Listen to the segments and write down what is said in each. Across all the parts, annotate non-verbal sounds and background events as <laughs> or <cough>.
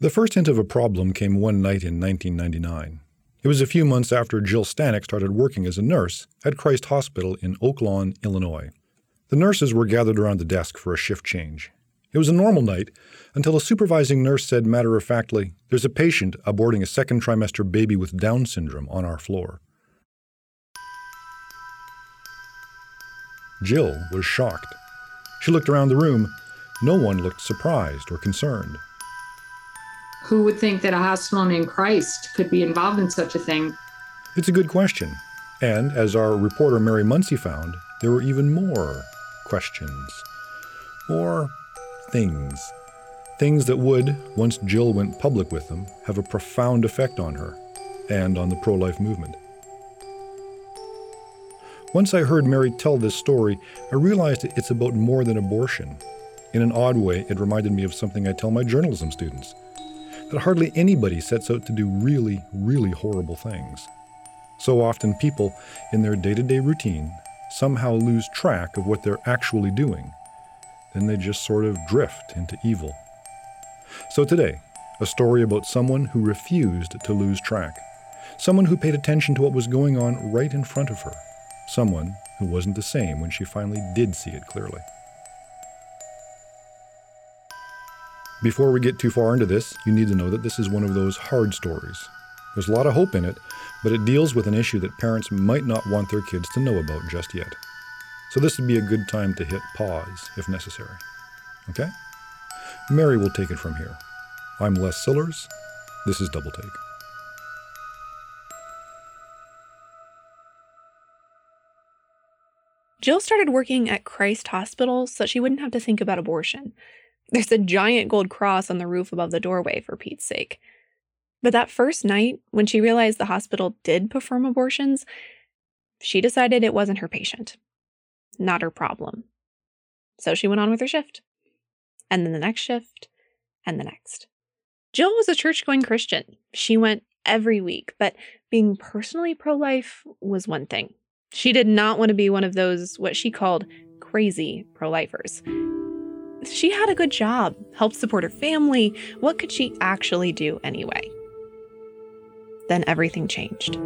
The first hint of a problem came one night in 1999. It was a few months after Jill Stanek started working as a nurse at Christ Hospital in Oak Lawn, Illinois. The nurses were gathered around the desk for a shift change. It was a normal night until a supervising nurse said matter of factly, There's a patient aborting a second trimester baby with Down syndrome on our floor. Jill was shocked. She looked around the room. No one looked surprised or concerned. Who would think that a hospital named Christ could be involved in such a thing? It's a good question. And as our reporter Mary Munsey found, there were even more questions. Or things. Things that would, once Jill went public with them, have a profound effect on her and on the pro life movement. Once I heard Mary tell this story, I realized it's about more than abortion. In an odd way, it reminded me of something I tell my journalism students that hardly anybody sets out to do really, really horrible things. So often, people, in their day to day routine, somehow lose track of what they're actually doing. Then they just sort of drift into evil. So today, a story about someone who refused to lose track. Someone who paid attention to what was going on right in front of her someone who wasn't the same when she finally did see it clearly. Before we get too far into this, you need to know that this is one of those hard stories. There's a lot of hope in it, but it deals with an issue that parents might not want their kids to know about just yet. So this would be a good time to hit pause if necessary. Okay? Mary will take it from here. I'm Les Sillars. This is Double Take. Jill started working at Christ Hospital so she wouldn't have to think about abortion. There's a giant gold cross on the roof above the doorway, for Pete's sake. But that first night, when she realized the hospital did perform abortions, she decided it wasn't her patient, not her problem. So she went on with her shift. And then the next shift, and the next. Jill was a church going Christian. She went every week, but being personally pro life was one thing. She did not want to be one of those, what she called crazy pro lifers. She had a good job, helped support her family. What could she actually do anyway? Then everything changed.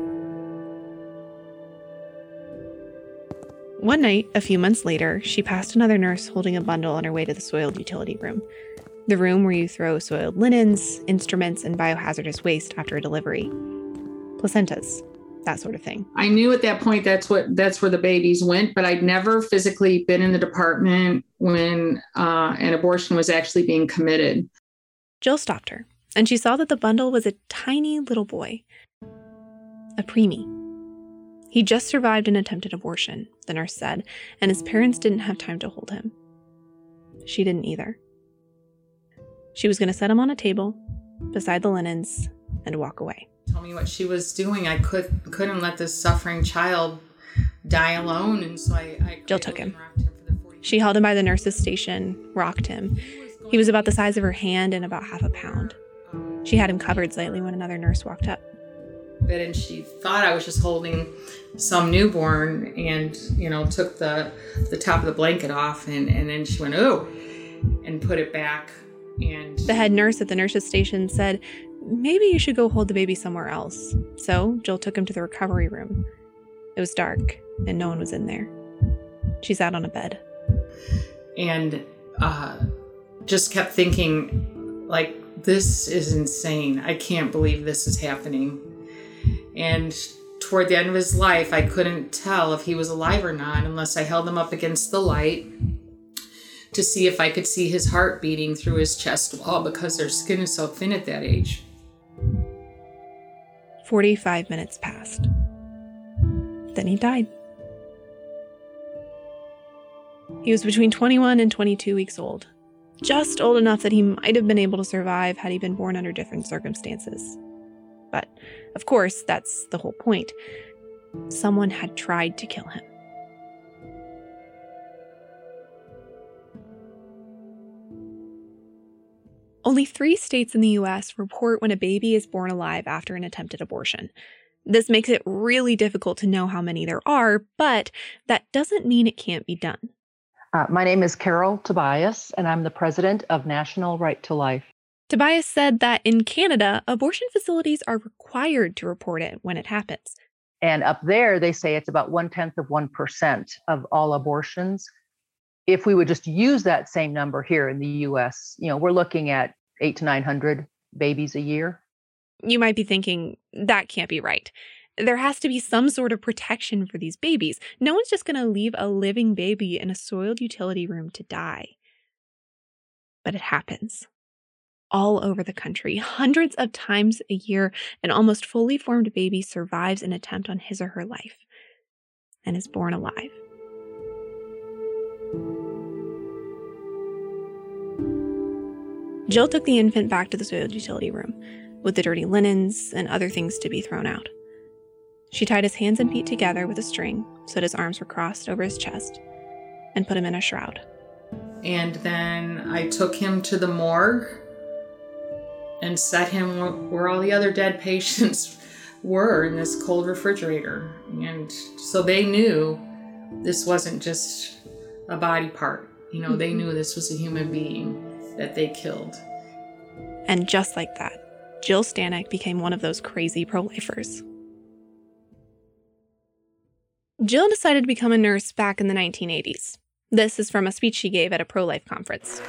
One night, a few months later, she passed another nurse holding a bundle on her way to the soiled utility room. The room where you throw soiled linens, instruments, and biohazardous waste after a delivery. Placentas, that sort of thing. I knew at that point that's what that's where the babies went, but I'd never physically been in the department when uh, an abortion was actually being committed. Jill stopped her, and she saw that the bundle was a tiny little boy, a preemie. He just survived an attempted abortion, the nurse said, and his parents didn't have time to hold him. She didn't either. She was going to set him on a table beside the linens and walk away me what she was doing. I could couldn't let this suffering child die alone, and so I, I Jill took him. him she held him by the nurse's station, rocked him. He was about the size of her hand and about half a pound. She had him covered slightly when another nurse walked up. And she thought I was just holding some newborn, and you know, took the the top of the blanket off, and and then she went oh, and put it back. And the head nurse at the nurse's station said maybe you should go hold the baby somewhere else. So Jill took him to the recovery room. It was dark, and no one was in there. She sat on a bed. And uh, just kept thinking, like, this is insane. I can't believe this is happening. And toward the end of his life, I couldn't tell if he was alive or not unless I held him up against the light to see if I could see his heart beating through his chest wall because their skin is so thin at that age. 45 minutes passed. Then he died. He was between 21 and 22 weeks old, just old enough that he might have been able to survive had he been born under different circumstances. But, of course, that's the whole point. Someone had tried to kill him. Only three states in the US report when a baby is born alive after an attempted abortion. This makes it really difficult to know how many there are, but that doesn't mean it can't be done. Uh, my name is Carol Tobias, and I'm the president of National Right to Life. Tobias said that in Canada, abortion facilities are required to report it when it happens. And up there, they say it's about one tenth of 1% of all abortions. If we would just use that same number here in the US, you know, we're looking at eight to 900 babies a year. You might be thinking, that can't be right. There has to be some sort of protection for these babies. No one's just going to leave a living baby in a soiled utility room to die. But it happens all over the country. Hundreds of times a year, an almost fully formed baby survives an attempt on his or her life and is born alive. Jill took the infant back to the soiled utility room with the dirty linens and other things to be thrown out. She tied his hands and feet together with a string so that his arms were crossed over his chest and put him in a shroud. And then I took him to the morgue and set him where all the other dead <laughs> patients were in this cold refrigerator. And so they knew this wasn't just a body part. You know, they mm-hmm. knew this was a human being that they killed. And just like that, Jill Stanek became one of those crazy pro lifers. Jill decided to become a nurse back in the 1980s. This is from a speech she gave at a pro life conference.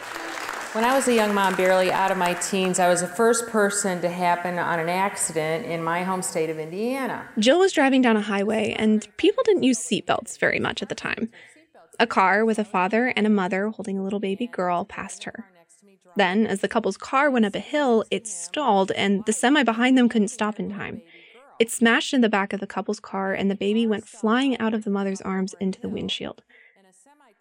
When I was a young mom, barely out of my teens, I was the first person to happen on an accident in my home state of Indiana. Jill was driving down a highway, and people didn't use seatbelts very much at the time. A car with a father and a mother holding a little baby girl passed her. Then, as the couple's car went up a hill, it stalled, and the semi behind them couldn't stop in time. It smashed in the back of the couple's car, and the baby went flying out of the mother's arms into the windshield.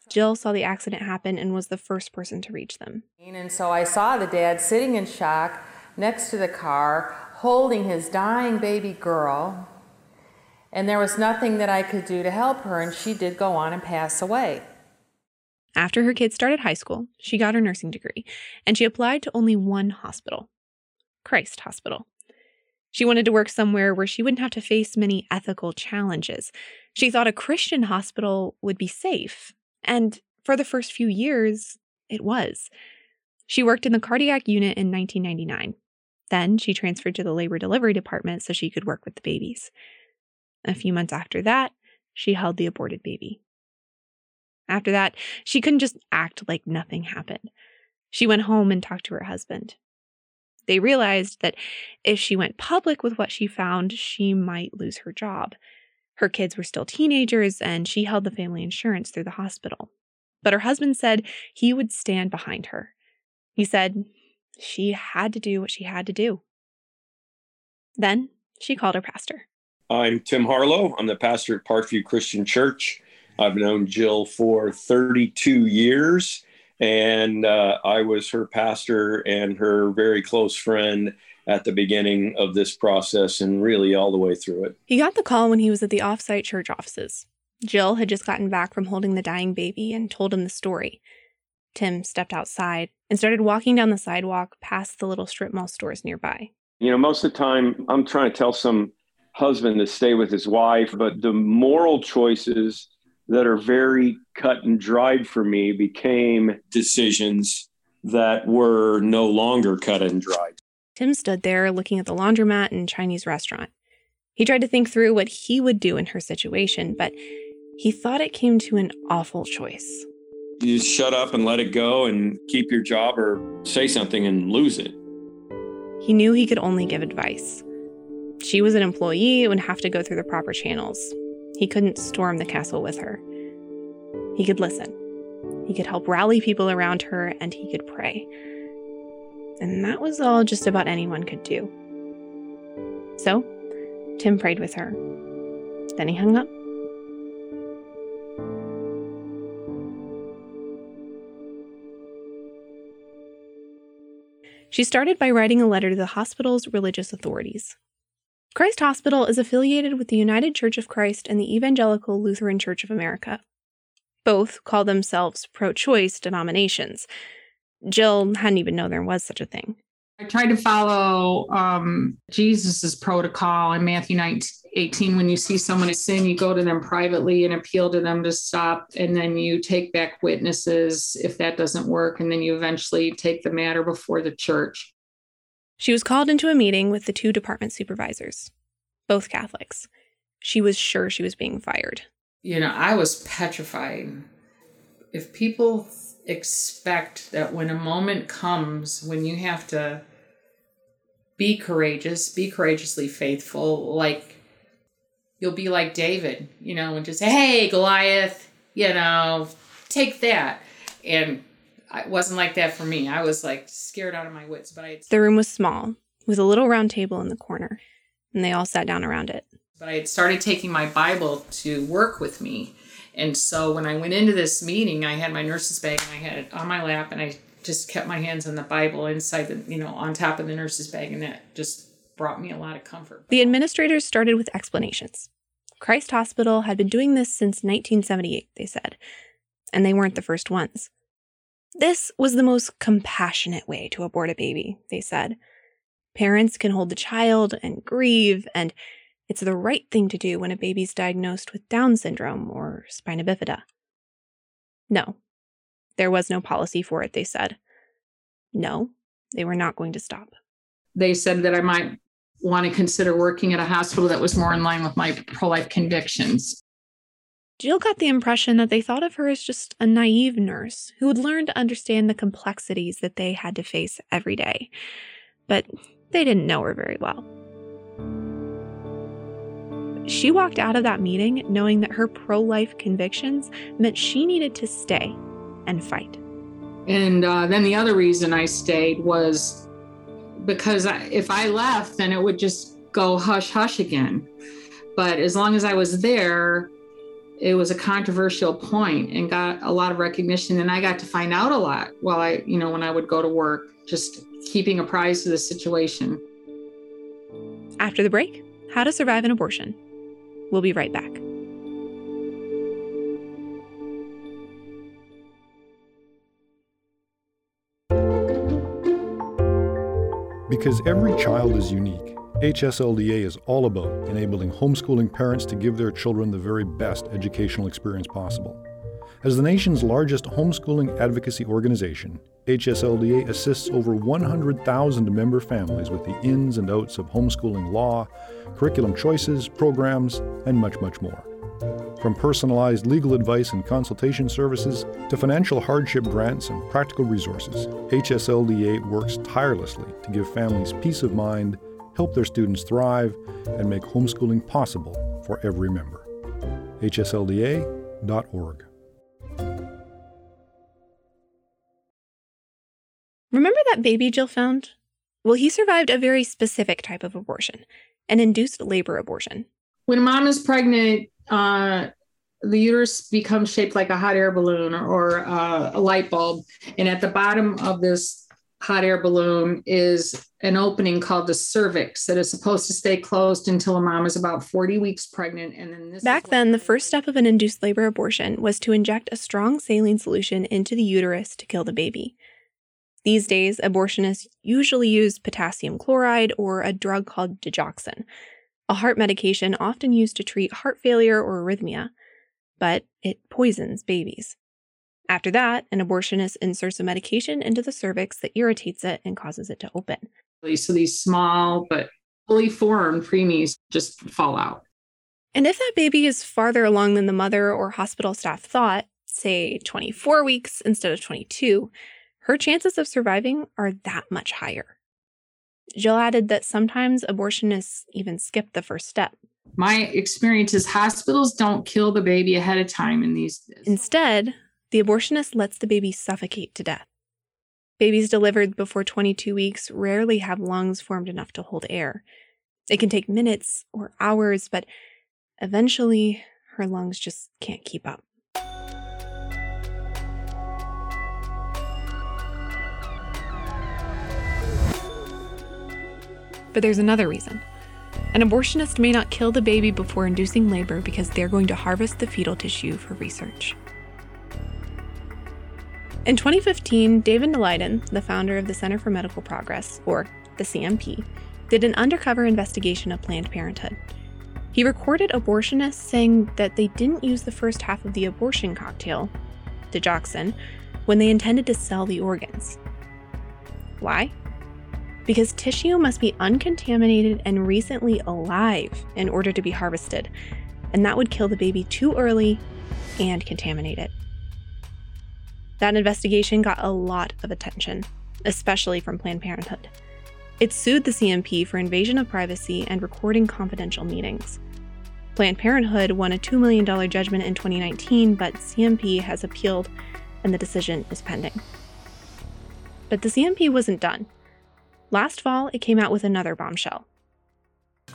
Jill saw the accident happen and was the first person to reach them. And so I saw the dad sitting in shock next to the car, holding his dying baby girl. And there was nothing that I could do to help her, and she did go on and pass away. After her kids started high school, she got her nursing degree, and she applied to only one hospital Christ Hospital. She wanted to work somewhere where she wouldn't have to face many ethical challenges. She thought a Christian hospital would be safe and for the first few years, it was. She worked in the cardiac unit in 1999. Then she transferred to the labor delivery department so she could work with the babies. A few months after that, she held the aborted baby. After that, she couldn't just act like nothing happened. She went home and talked to her husband. They realized that if she went public with what she found, she might lose her job. Her kids were still teenagers, and she held the family insurance through the hospital. But her husband said he would stand behind her. He said she had to do what she had to do. Then she called her pastor. I'm Tim Harlow. I'm the pastor at Parkview Christian Church. I've known Jill for 32 years, and uh, I was her pastor and her very close friend at the beginning of this process and really all the way through it. He got the call when he was at the offsite church offices. Jill had just gotten back from holding the dying baby and told him the story. Tim stepped outside and started walking down the sidewalk past the little strip mall stores nearby. You know, most of the time I'm trying to tell some husband to stay with his wife, but the moral choices that are very cut and dried for me became decisions that were no longer cut and dried. Tim stood there looking at the laundromat and Chinese restaurant. He tried to think through what he would do in her situation, but he thought it came to an awful choice. You just shut up and let it go and keep your job or say something and lose it. He knew he could only give advice. She was an employee and would have to go through the proper channels. He couldn't storm the castle with her. He could listen. He could help rally people around her, and he could pray and that was all just about anyone could do. So, Tim prayed with her. Then he hung up. She started by writing a letter to the hospital's religious authorities. Christ Hospital is affiliated with the United Church of Christ and the Evangelical Lutheran Church of America. Both call themselves pro choice denominations, Jill hadn't even known there was such a thing. I tried to follow um, Jesus's protocol in Matthew 19, 18. When you see someone is sin, you go to them privately and appeal to them to stop, and then you take back witnesses if that doesn't work, and then you eventually take the matter before the church. She was called into a meeting with the two department supervisors, both Catholics. She was sure she was being fired. You know, I was petrified. If people expect that when a moment comes when you have to be courageous, be courageously faithful, like you'll be like David, you know, and just say, hey, Goliath, you know, take that. And it wasn't like that for me. I was like scared out of my wits, but I. The room was small, with a little round table in the corner, and they all sat down around it. But I had started taking my Bible to work with me. And so when I went into this meeting, I had my nurse's bag and I had it on my lap, and I just kept my hands on the Bible inside the, you know, on top of the nurse's bag, and that just brought me a lot of comfort. The administrators started with explanations. Christ Hospital had been doing this since 1978, they said, and they weren't the first ones. This was the most compassionate way to abort a baby, they said. Parents can hold the child and grieve, and it's the right thing to do when a baby's diagnosed with Down syndrome or spina bifida. No, there was no policy for it, they said. No, they were not going to stop. They said that I might want to consider working at a hospital that was more in line with my pro life convictions. Jill got the impression that they thought of her as just a naive nurse who would learn to understand the complexities that they had to face every day. But they didn't know her very well. She walked out of that meeting knowing that her pro life convictions meant she needed to stay and fight. And uh, then the other reason I stayed was because I, if I left, then it would just go hush hush again. But as long as I was there, it was a controversial point and got a lot of recognition. And I got to find out a lot while I, you know, when I would go to work, just keeping apprised of the situation. After the break, how to survive an abortion. We'll be right back. Because every child is unique, HSLDA is all about enabling homeschooling parents to give their children the very best educational experience possible. As the nation's largest homeschooling advocacy organization, HSLDA assists over 100,000 member families with the ins and outs of homeschooling law, curriculum choices, programs, and much, much more. From personalized legal advice and consultation services to financial hardship grants and practical resources, HSLDA works tirelessly to give families peace of mind, help their students thrive, and make homeschooling possible for every member. HSLDA.org. Remember that baby Jill found? Well, he survived a very specific type of abortion, an induced labor abortion. When a mom is pregnant, uh, the uterus becomes shaped like a hot air balloon or uh, a light bulb. And at the bottom of this hot air balloon is an opening called the cervix that is supposed to stay closed until a mom is about 40 weeks pregnant. And then this Back then, the first step of an induced labor abortion was to inject a strong saline solution into the uterus to kill the baby. These days, abortionists usually use potassium chloride or a drug called digoxin a heart medication often used to treat heart failure or arrhythmia, but it poisons babies. After that, an abortionist inserts a medication into the cervix that irritates it and causes it to open. So these small but fully formed preemies just fall out. And if that baby is farther along than the mother or hospital staff thought, say 24 weeks instead of 22, her chances of surviving are that much higher. Jill added that sometimes abortionists even skip the first step. My experience is hospitals don't kill the baby ahead of time in these. Instead, the abortionist lets the baby suffocate to death. Babies delivered before 22 weeks rarely have lungs formed enough to hold air. It can take minutes or hours, but eventually her lungs just can't keep up. But there's another reason. An abortionist may not kill the baby before inducing labor because they're going to harvest the fetal tissue for research. In 2015, David Daleiden, the founder of the Center for Medical Progress, or the CMP, did an undercover investigation of Planned Parenthood. He recorded abortionists saying that they didn't use the first half of the abortion cocktail, digoxin, when they intended to sell the organs. Why? because tissue must be uncontaminated and recently alive in order to be harvested, and that would kill the baby too early and contaminate it. That investigation got a lot of attention, especially from Planned Parenthood. It sued the CMP for invasion of privacy and recording confidential meetings. Planned Parenthood won a $2 million judgment in 2019, but CMP has appealed and the decision is pending. But the CMP wasn't done. Last fall, it came out with another bombshell.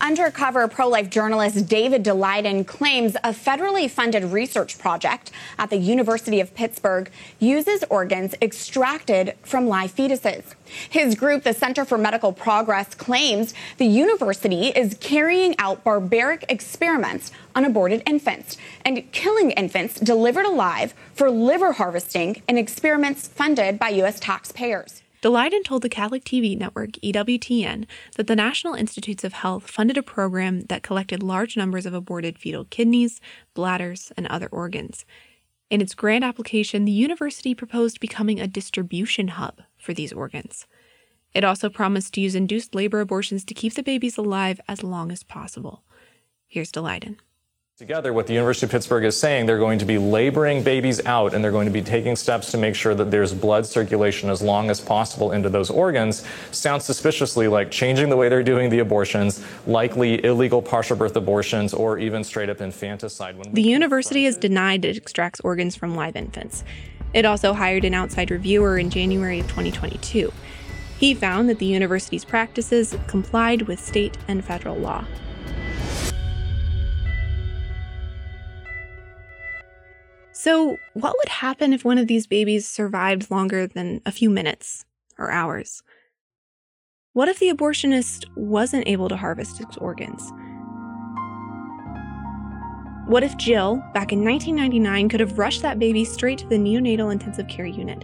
Undercover pro life journalist David Daleiden claims a federally funded research project at the University of Pittsburgh uses organs extracted from live fetuses. His group, the Center for Medical Progress, claims the university is carrying out barbaric experiments on aborted infants and killing infants delivered alive for liver harvesting in experiments funded by U.S. taxpayers. Daleiden told the Catholic TV network EWTN that the National Institutes of Health funded a program that collected large numbers of aborted fetal kidneys, bladders, and other organs. In its grant application, the university proposed becoming a distribution hub for these organs. It also promised to use induced labor abortions to keep the babies alive as long as possible. Here's Daleiden. Together, what the University of Pittsburgh is saying, they're going to be laboring babies out and they're going to be taking steps to make sure that there's blood circulation as long as possible into those organs. Sounds suspiciously like changing the way they're doing the abortions, likely illegal partial birth abortions, or even straight up infanticide. When the university has denied it extracts organs from live infants. It also hired an outside reviewer in January of 2022. He found that the university's practices complied with state and federal law. So, what would happen if one of these babies survived longer than a few minutes or hours? What if the abortionist wasn't able to harvest its organs? What if Jill, back in 1999, could have rushed that baby straight to the neonatal intensive care unit?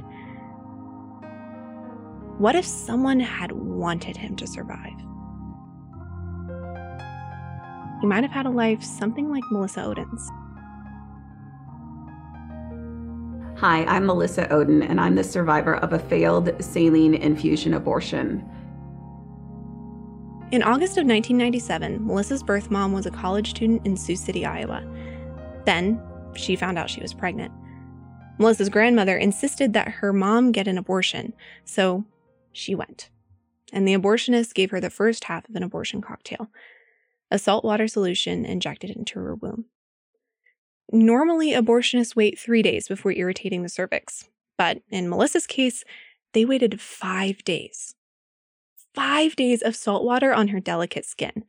What if someone had wanted him to survive? He might have had a life something like Melissa Ohden's. Hi, I'm Melissa Ohden, and I'm the survivor of a failed saline infusion abortion. In August of 1997, Melissa's birth mom was a college student in Sioux City, Iowa. Then, she found out she was pregnant. Melissa's grandmother insisted that her mom get an abortion, so she went. And the abortionist gave her the first half of an abortion cocktail a saltwater solution injected into her womb. Normally, abortionists wait three days before irritating the cervix, but in Melissa's case, they waited five days. Five days of salt water on her delicate skin.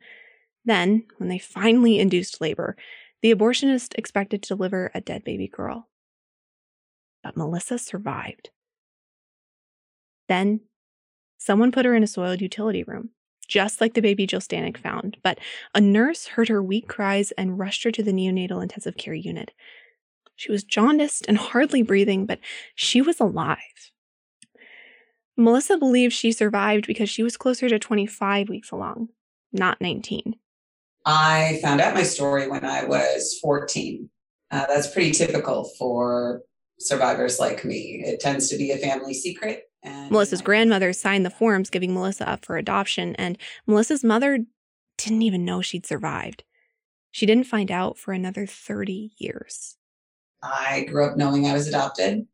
Then, when they finally induced labor, the abortionist expected to deliver a dead baby girl. But Melissa survived. Then, someone put her in a soiled utility room just like the baby Jill Stanek found, but a nurse heard her weak cries and rushed her to the neonatal intensive care unit. She was jaundiced and hardly breathing, but she was alive. Melissa believes she survived because she was closer to 25 weeks along, not 19. I found out my story when I was 14. Uh, that's pretty typical for survivors like me. It tends to be a family secret. And Melissa's grandmother signed the forms giving Melissa up for adoption, and Melissa's mother didn't even know she'd survived. She didn't find out for another 30 years. I grew up knowing I was adopted.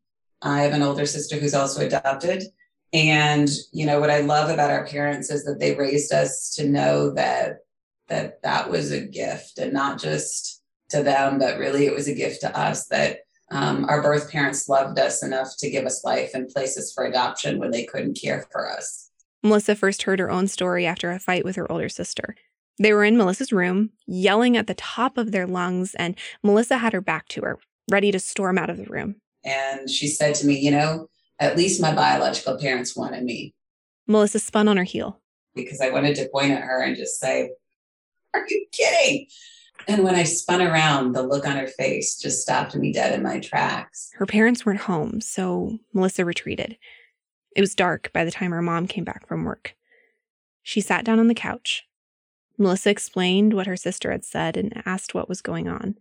I have an older sister who's also adopted. And you know what I love about our parents is that they raised us to know that that that was a gift and not just to them, but really it was a gift to us that um, our birth parents loved us enough to give us life and places for adoption when they couldn't care for us. Melissa first heard her own story after a fight with her older sister. They were in Melissa's room, yelling at the top of their lungs, and Melissa had her back to her, ready to storm out of the room. And she said to me, You know, at least my biological parents wanted me. Melissa spun on her heel. Because I wanted to point at her and just say, Are you kidding? And when I spun around, the look on her face just stopped me dead in my tracks. Her parents weren't home, so Melissa retreated. It was dark by the time her mom came back from work. She sat down on the couch. Melissa explained what her sister had said and asked what was going on.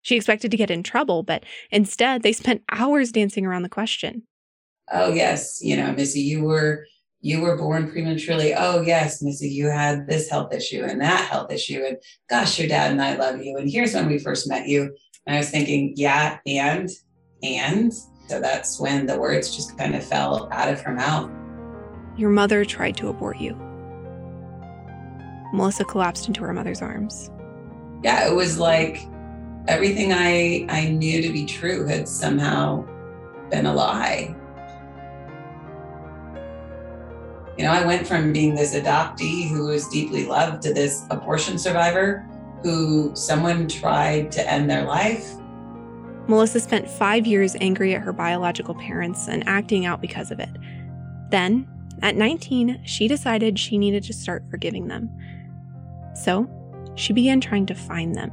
She expected to get in trouble, but instead they spent hours dancing around the question. Oh, yes. You know, Missy, you were you were born prematurely. Oh, yes, Missy, you had this health issue and that health issue. And gosh, your dad and I love you. And here's when we first met you. And I was thinking, yeah, and, and. So that's when the words just kind of fell out of her mouth. Your mother tried to abort you. Melissa collapsed into her mother's arms. Yeah, it was like everything I, I knew to be true had somehow been a lie. You know, I went from being this adoptee who was deeply loved to this abortion survivor who someone tried to end their life. Melissa spent five years angry at her biological parents and acting out because of it. Then, at 19, she decided she needed to start forgiving them. So, she began trying to find them.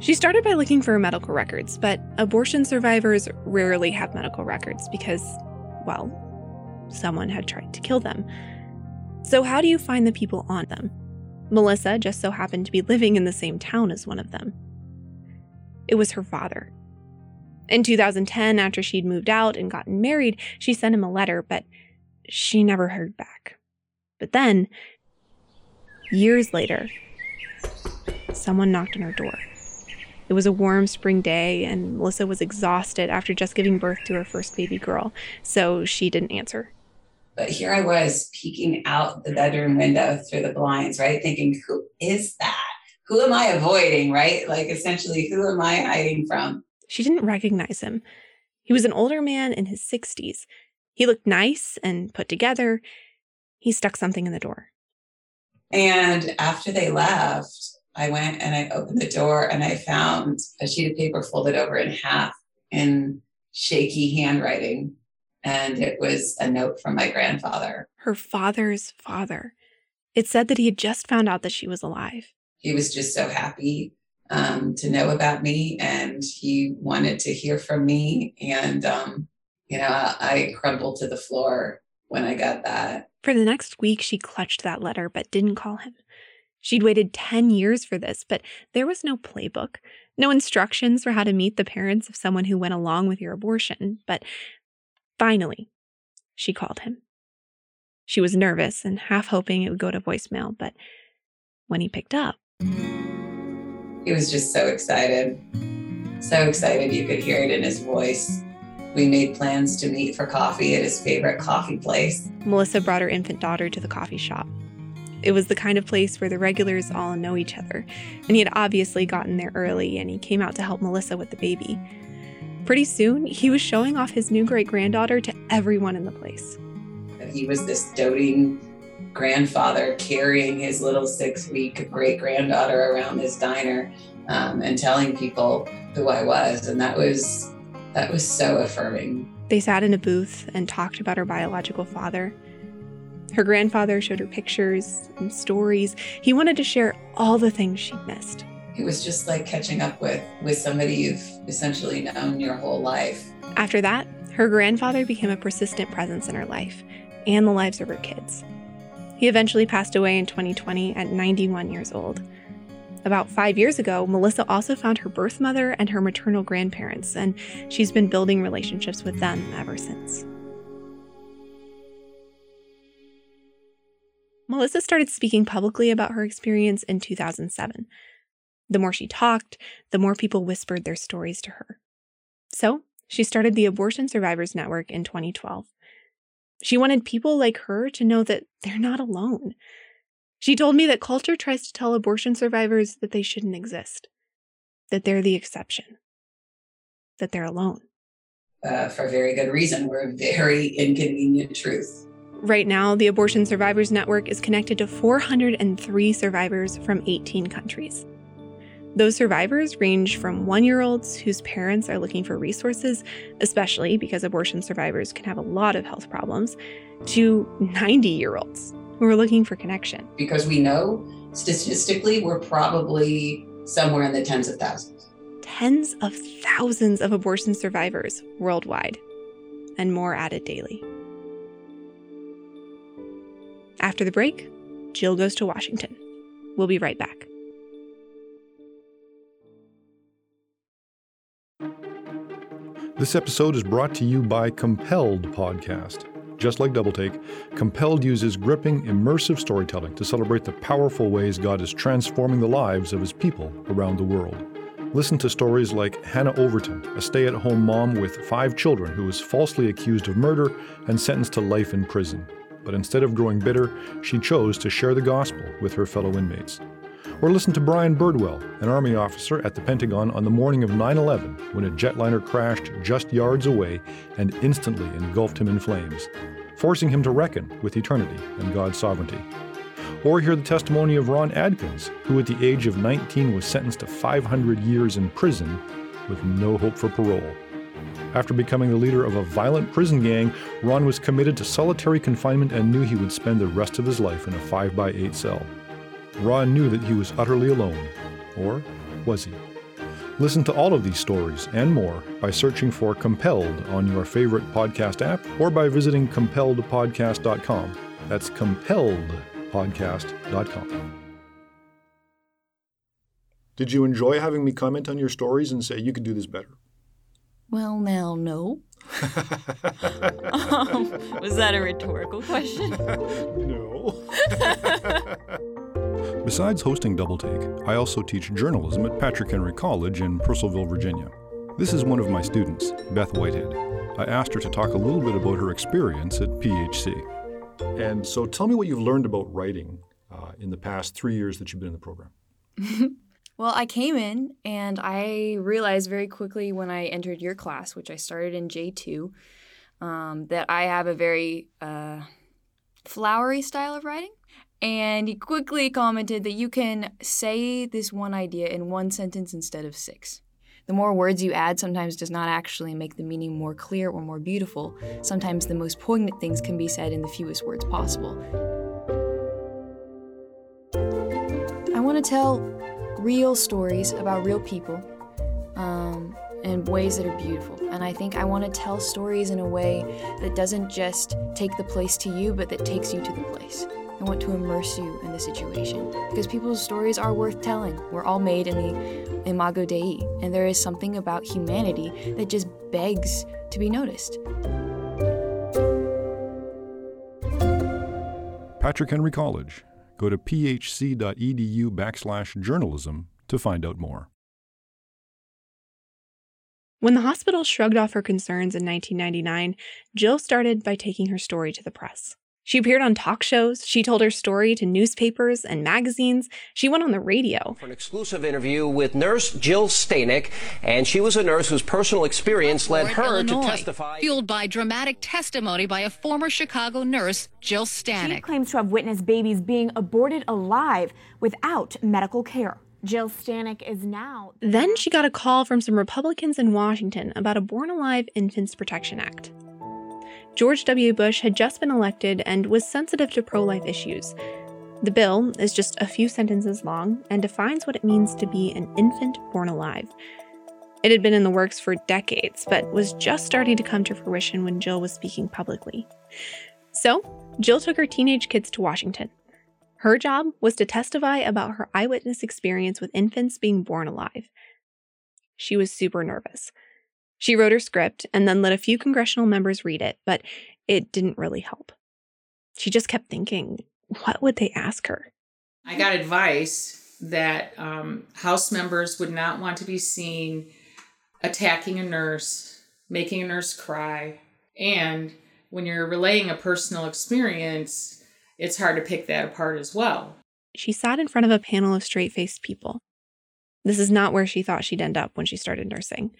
She started by looking for medical records, but abortion survivors rarely have medical records because, well, someone had tried to kill them. So, how do you find the people on them? Melissa just so happened to be living in the same town as one of them. It was her father. In 2010, after she'd moved out and gotten married, she sent him a letter, but she never heard back. But then, years later, someone knocked on her door. It was a warm spring day, and Melissa was exhausted after just giving birth to her first baby girl, so she didn't answer. But here I was peeking out the bedroom window through the blinds, right? Thinking, who is that? Who am I avoiding, right? Like, essentially, who am I hiding from? She didn't recognize him. He was an older man in his 60s. He looked nice and put together. He stuck something in the door. And after they left, I went and I opened the door and I found a sheet of paper folded over in half in shaky handwriting. And it was a note from my grandfather. Her father's father. It said that he had just found out that she was alive. He was just so happy um, to know about me and he wanted to hear from me. And, um, you know, I, I crumbled to the floor when I got that. For the next week, she clutched that letter but didn't call him. She'd waited 10 years for this, but there was no playbook, no instructions for how to meet the parents of someone who went along with your abortion. But finally, she called him. She was nervous and half hoping it would go to voicemail, but when he picked up, he was just so excited. So excited you could hear it in his voice. We made plans to meet for coffee at his favorite coffee place. Melissa brought her infant daughter to the coffee shop. It was the kind of place where the regulars all know each other, and he had obviously gotten there early and he came out to help Melissa with the baby. Pretty soon, he was showing off his new great granddaughter to everyone in the place. He was this doting grandfather carrying his little six week great granddaughter around his diner um, and telling people who I was. And that was that was so affirming. They sat in a booth and talked about her biological father. Her grandfather showed her pictures and stories. He wanted to share all the things she'd missed. It was just like catching up with with somebody you've essentially known your whole life. After that, her grandfather became a persistent presence in her life and the lives of her kids. He eventually passed away in 2020 at 91 years old. About five years ago, Melissa also found her birth mother and her maternal grandparents, and she's been building relationships with them ever since. Melissa started speaking publicly about her experience in 2007. The more she talked, the more people whispered their stories to her. So, she started the Abortion Survivors Network in 2012. She wanted people like her to know that they're not alone. She told me that culture tries to tell abortion survivors that they shouldn't exist, that they're the exception, that they're alone. Uh, for very good reason. We're a very inconvenient truth. Right now, the Abortion Survivors Network is connected to 403 survivors from 18 countries. Those survivors range from one year olds whose parents are looking for resources, especially because abortion survivors can have a lot of health problems, to 90 year olds who are looking for connection. Because we know statistically, we're probably somewhere in the tens of thousands. Tens of thousands of abortion survivors worldwide, and more added daily. After the break, Jill goes to Washington. We'll be right back. This episode is brought to you by Compelled Podcast. just like Double Take, Compelled uses gripping, immersive storytelling to celebrate the powerful ways God is transforming the lives of his people around the world. Listen to stories like Hannah Overton, a stay at home mom with five children who was falsely accused of murder and sentenced to life in prison. But instead of growing bitter, she chose to share the gospel with her fellow inmates. Or listen to Brian Birdwell, an Army officer at the Pentagon on the morning of 9 11 when a jetliner crashed just yards away and instantly engulfed him in flames, forcing him to reckon with eternity and God's sovereignty. Or hear the testimony of Ron Adkins, who at the age of 19 was sentenced to 500 years in prison with no hope for parole. After becoming the leader of a violent prison gang, Ron was committed to solitary confinement and knew he would spend the rest of his life in a 5x8 cell. Ron knew that he was utterly alone. Or was he? Listen to all of these stories and more by searching for Compelled on your favorite podcast app or by visiting compelledpodcast.com. That's compelledpodcast.com. Did you enjoy having me comment on your stories and say you could do this better? Well, now, no. <laughs> <laughs> um, was that a rhetorical question? <laughs> no. Besides hosting Double Take, I also teach journalism at Patrick Henry College in Purcellville, Virginia. This is one of my students, Beth Whitehead. I asked her to talk a little bit about her experience at PHC. And so tell me what you've learned about writing uh, in the past three years that you've been in the program. <laughs> well, I came in and I realized very quickly when I entered your class, which I started in J2, um, that I have a very uh, flowery style of writing. And he quickly commented that you can say this one idea in one sentence instead of six. The more words you add sometimes does not actually make the meaning more clear or more beautiful. Sometimes the most poignant things can be said in the fewest words possible. I want to tell real stories about real people um, in ways that are beautiful. And I think I want to tell stories in a way that doesn't just take the place to you, but that takes you to the place. I want to immerse you in the situation because people's stories are worth telling. We're all made in the imago Dei, and there is something about humanity that just begs to be noticed. Patrick Henry College. Go to phc.edu backslash journalism to find out more. When the hospital shrugged off her concerns in 1999, Jill started by taking her story to the press. She appeared on talk shows. She told her story to newspapers and magazines. She went on the radio. For an exclusive interview with nurse Jill Stanek, and she was a nurse whose personal experience led her Illinois, to testify. Fueled by dramatic testimony by a former Chicago nurse, Jill Stanek. She claims to have witnessed babies being aborted alive without medical care. Jill Stanek is now. Then she got a call from some Republicans in Washington about a Born Alive Infants Protection Act. George W. Bush had just been elected and was sensitive to pro life issues. The bill is just a few sentences long and defines what it means to be an infant born alive. It had been in the works for decades, but was just starting to come to fruition when Jill was speaking publicly. So, Jill took her teenage kids to Washington. Her job was to testify about her eyewitness experience with infants being born alive. She was super nervous. She wrote her script and then let a few congressional members read it, but it didn't really help. She just kept thinking, what would they ask her? I got advice that um, House members would not want to be seen attacking a nurse, making a nurse cry, and when you're relaying a personal experience, it's hard to pick that apart as well. She sat in front of a panel of straight faced people. This is not where she thought she'd end up when she started nursing.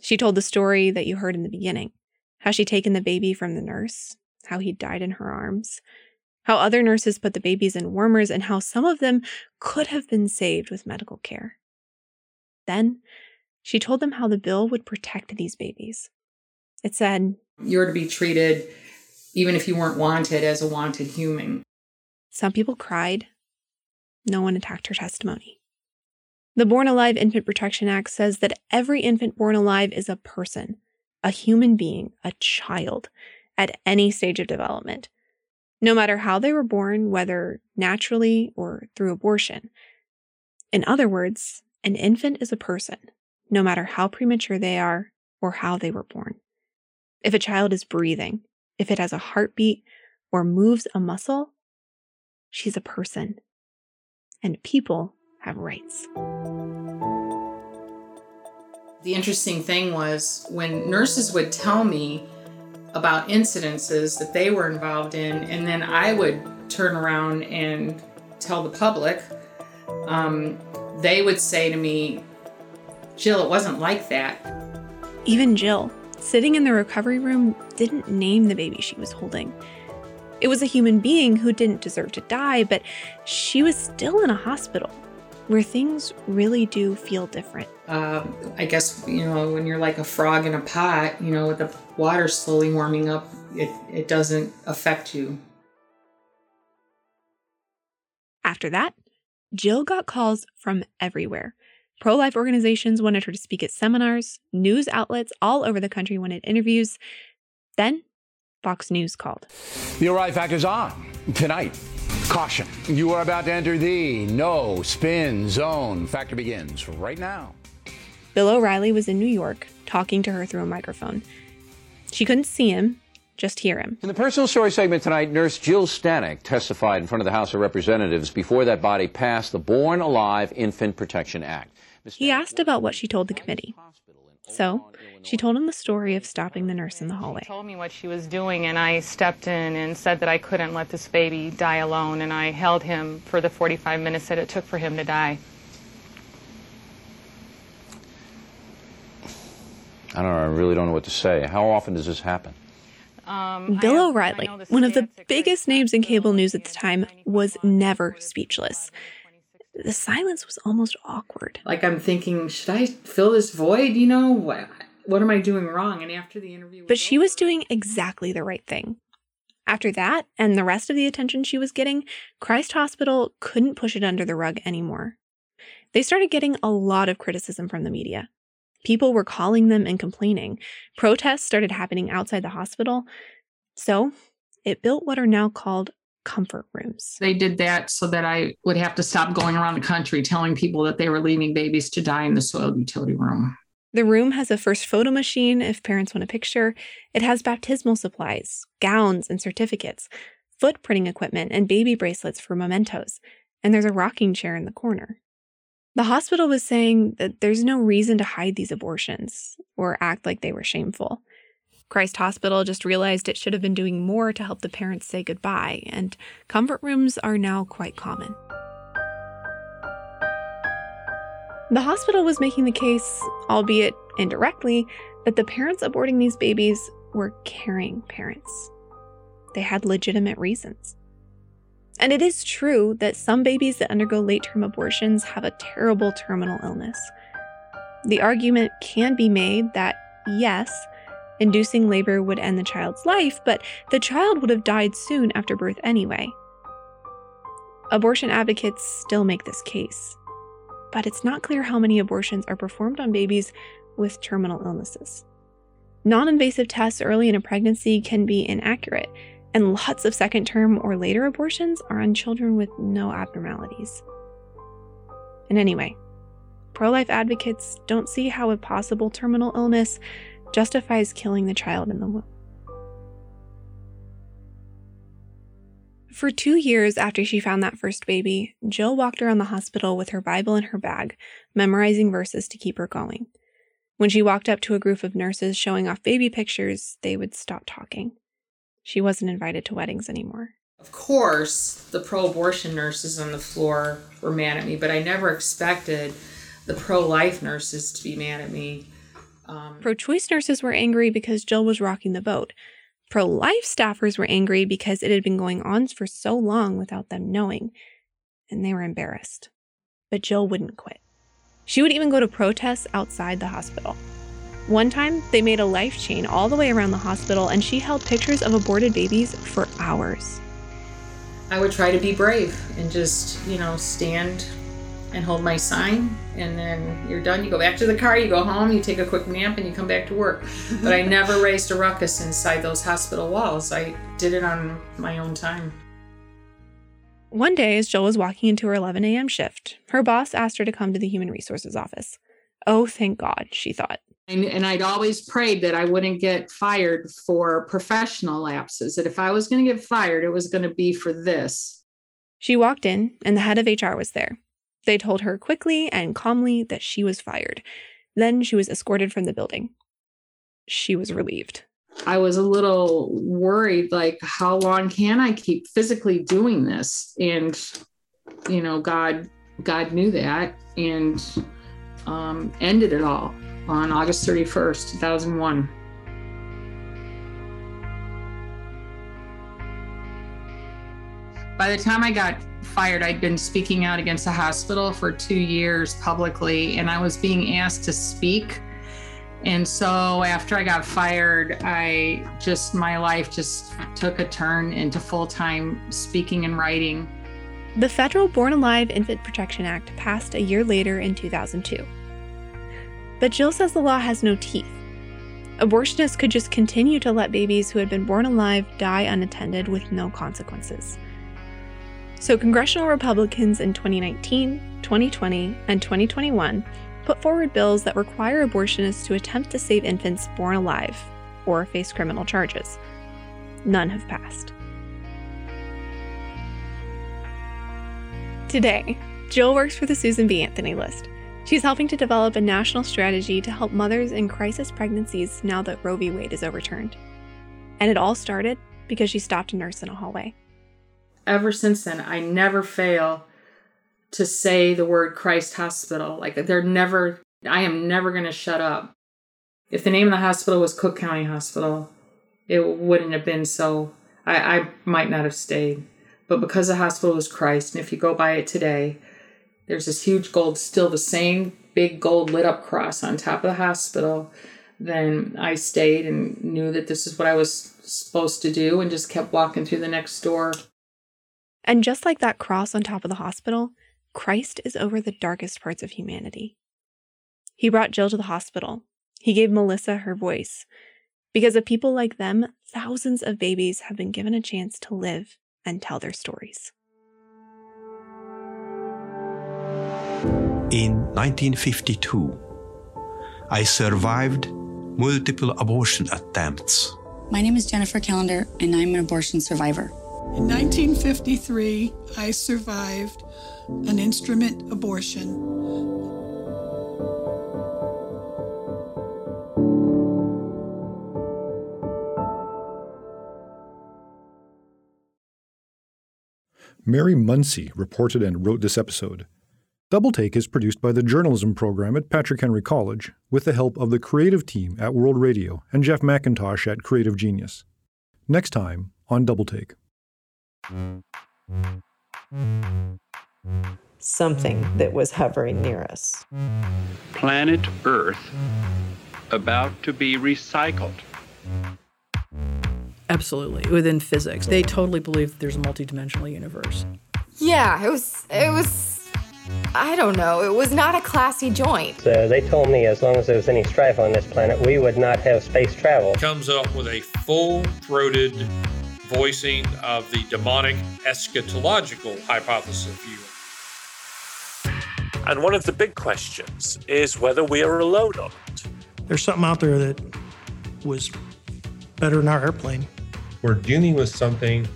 She told the story that you heard in the beginning how she'd taken the baby from the nurse, how he died in her arms, how other nurses put the babies in warmers, and how some of them could have been saved with medical care. Then she told them how the bill would protect these babies. It said, You're to be treated, even if you weren't wanted, as a wanted human. Some people cried. No one attacked her testimony. The Born Alive Infant Protection Act says that every infant born alive is a person, a human being, a child, at any stage of development, no matter how they were born, whether naturally or through abortion. In other words, an infant is a person, no matter how premature they are or how they were born. If a child is breathing, if it has a heartbeat or moves a muscle, she's a person. And people have rights. The interesting thing was when nurses would tell me about incidences that they were involved in, and then I would turn around and tell the public, um, they would say to me, Jill, it wasn't like that. Even Jill, sitting in the recovery room, didn't name the baby she was holding. It was a human being who didn't deserve to die, but she was still in a hospital where things really do feel different. Um, I guess, you know, when you're like a frog in a pot, you know, with the water slowly warming up, it, it doesn't affect you. After that, Jill got calls from everywhere. Pro life organizations wanted her to speak at seminars, news outlets all over the country wanted interviews. Then, Fox News called. The O'Reilly Factor's on tonight. Caution, you are about to enter the no spin zone. Factor begins right now. Bill O'Reilly was in New York talking to her through a microphone. She couldn't see him, just hear him. In the personal story segment tonight, nurse Jill Stanek testified in front of the House of Representatives before that body passed the Born Alive Infant Protection Act. He asked about what she told the committee. So she told him the story of stopping the nurse in the hallway. She told me what she was doing, and I stepped in and said that I couldn't let this baby die alone, and I held him for the 45 minutes that it took for him to die. I don't know, I really don't know what to say. How often does this happen? Um, Bill O'Reilly, one of the biggest names in cable news at the time, was never speechless. The silence was almost awkward. Like I'm thinking, should I fill this void? You know, what, what am I doing wrong? And after the interview, But she was doing exactly the right thing. After that, and the rest of the attention she was getting, Christ Hospital couldn't push it under the rug anymore. They started getting a lot of criticism from the media. People were calling them and complaining. Protests started happening outside the hospital. So it built what are now called comfort rooms. They did that so that I would have to stop going around the country telling people that they were leaving babies to die in the soiled utility room. The room has a first photo machine if parents want a picture. It has baptismal supplies, gowns and certificates, foot printing equipment, and baby bracelets for mementos. And there's a rocking chair in the corner. The hospital was saying that there's no reason to hide these abortions or act like they were shameful. Christ Hospital just realized it should have been doing more to help the parents say goodbye, and comfort rooms are now quite common. The hospital was making the case, albeit indirectly, that the parents aborting these babies were caring parents. They had legitimate reasons. And it is true that some babies that undergo late term abortions have a terrible terminal illness. The argument can be made that, yes, inducing labor would end the child's life, but the child would have died soon after birth anyway. Abortion advocates still make this case, but it's not clear how many abortions are performed on babies with terminal illnesses. Non invasive tests early in a pregnancy can be inaccurate, and lots of second term or later abortions are on children with no abnormalities. And anyway, pro life advocates don't see how a possible terminal illness justifies killing the child in the womb. For two years after she found that first baby, Jill walked around the hospital with her Bible in her bag, memorizing verses to keep her going. When she walked up to a group of nurses showing off baby pictures, they would stop talking. She wasn't invited to weddings anymore. Of course, the pro abortion nurses on the floor were mad at me, but I never expected the pro life nurses to be mad at me. Um, Pro choice nurses were angry because Jill was rocking the boat. Pro life staffers were angry because it had been going on for so long without them knowing, and they were embarrassed. But Jill wouldn't quit. She would even go to protests outside the hospital. One time, they made a life chain all the way around the hospital, and she held pictures of aborted babies for hours. I would try to be brave and just, you know, stand and hold my sign and then you're done you go back to the car you go home you take a quick nap and you come back to work. <laughs> But i never raised a ruckus inside those hospital walls. I did it on my own time. One day as jill was walking into her 11 a.m shift her boss asked her to come to the human resources office. Oh thank god she thought. And, and I'd always prayed that I wouldn't get fired for professional lapses, that if I was going to get fired, it was going to be for this. She walked in, and the head of HR was there. They told her quickly and calmly that she was fired. Then she was escorted from the building. She was relieved. I was a little worried like, how long can I keep physically doing this? And, you know, God, God knew that and um, ended it all on August 31st, 2001. By the time I got fired, I'd been speaking out against the hospital for two years publicly, and I was being asked to speak. And so after I got fired, I just, my life just took a turn into full time speaking and writing. The federal Born Alive Infant Protection Act passed a year later in 2002. But Jill says the law has no teeth. Abortionists could just continue to let babies who had been born alive die unattended with no consequences. So, congressional Republicans in 2019, 2020, and 2021 put forward bills that require abortionists to attempt to save infants born alive or face criminal charges. None have passed. Today, Jill works for the Susan B. Anthony List. She's helping to develop a national strategy to help mothers in crisis pregnancies now that Roe v. Wade is overturned. And it all started because she stopped a nurse in a hallway. Ever since then, I never fail to say the word Christ Hospital. Like they're never, I am never going to shut up. If the name of the hospital was Cook County Hospital, it wouldn't have been so. I, I might not have stayed. But because the hospital was Christ, and if you go by it today, there's this huge gold, still the same big gold lit up cross on top of the hospital. Then I stayed and knew that this is what I was supposed to do and just kept walking through the next door. And just like that cross on top of the hospital, Christ is over the darkest parts of humanity. He brought Jill to the hospital. He gave Melissa her voice. Because of people like them, thousands of babies have been given a chance to live and tell their stories. In 1952, I survived multiple abortion attempts. My name is Jennifer Callender, and I'm an abortion survivor. In 1953, I survived an instrument abortion. Mary Muncy reported and wrote this episode. Double Take is produced by the journalism program at Patrick Henry College with the help of the creative team at World Radio and Jeff McIntosh at Creative Genius. Next time on Double Take. Something that was hovering near us. Planet Earth about to be recycled. Absolutely. Within physics, they totally believe that there's a multidimensional universe. Yeah, it was it was I don't know. It was not a classy joint. So they told me as long as there was any strife on this planet, we would not have space travel. Comes up with a full throated voicing of the demonic eschatological hypothesis view. And one of the big questions is whether we are alone on it. There's something out there that was better than our airplane. We're dealing with something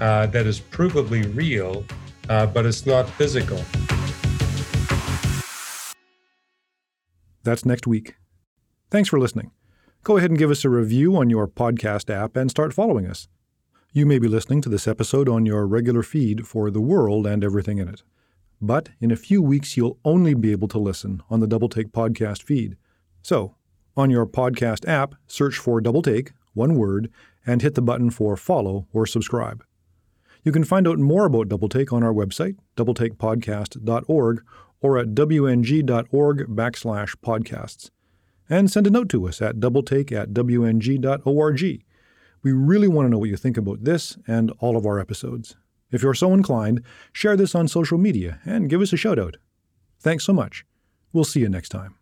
uh, that is provably real, uh, but it's not physical. That's next week. Thanks for listening. Go ahead and give us a review on your podcast app and start following us. You may be listening to this episode on your regular feed for the world and everything in it. But in a few weeks, you'll only be able to listen on the Double Take podcast feed. So, on your podcast app, search for Double Take, one word, and hit the button for follow or subscribe. You can find out more about Double Take on our website, doubletakepodcast.org, or at wng.org backslash podcasts. And send a note to us at doubletake at wng.org. We really want to know what you think about this and all of our episodes. If you're so inclined, share this on social media and give us a shout out. Thanks so much. We'll see you next time.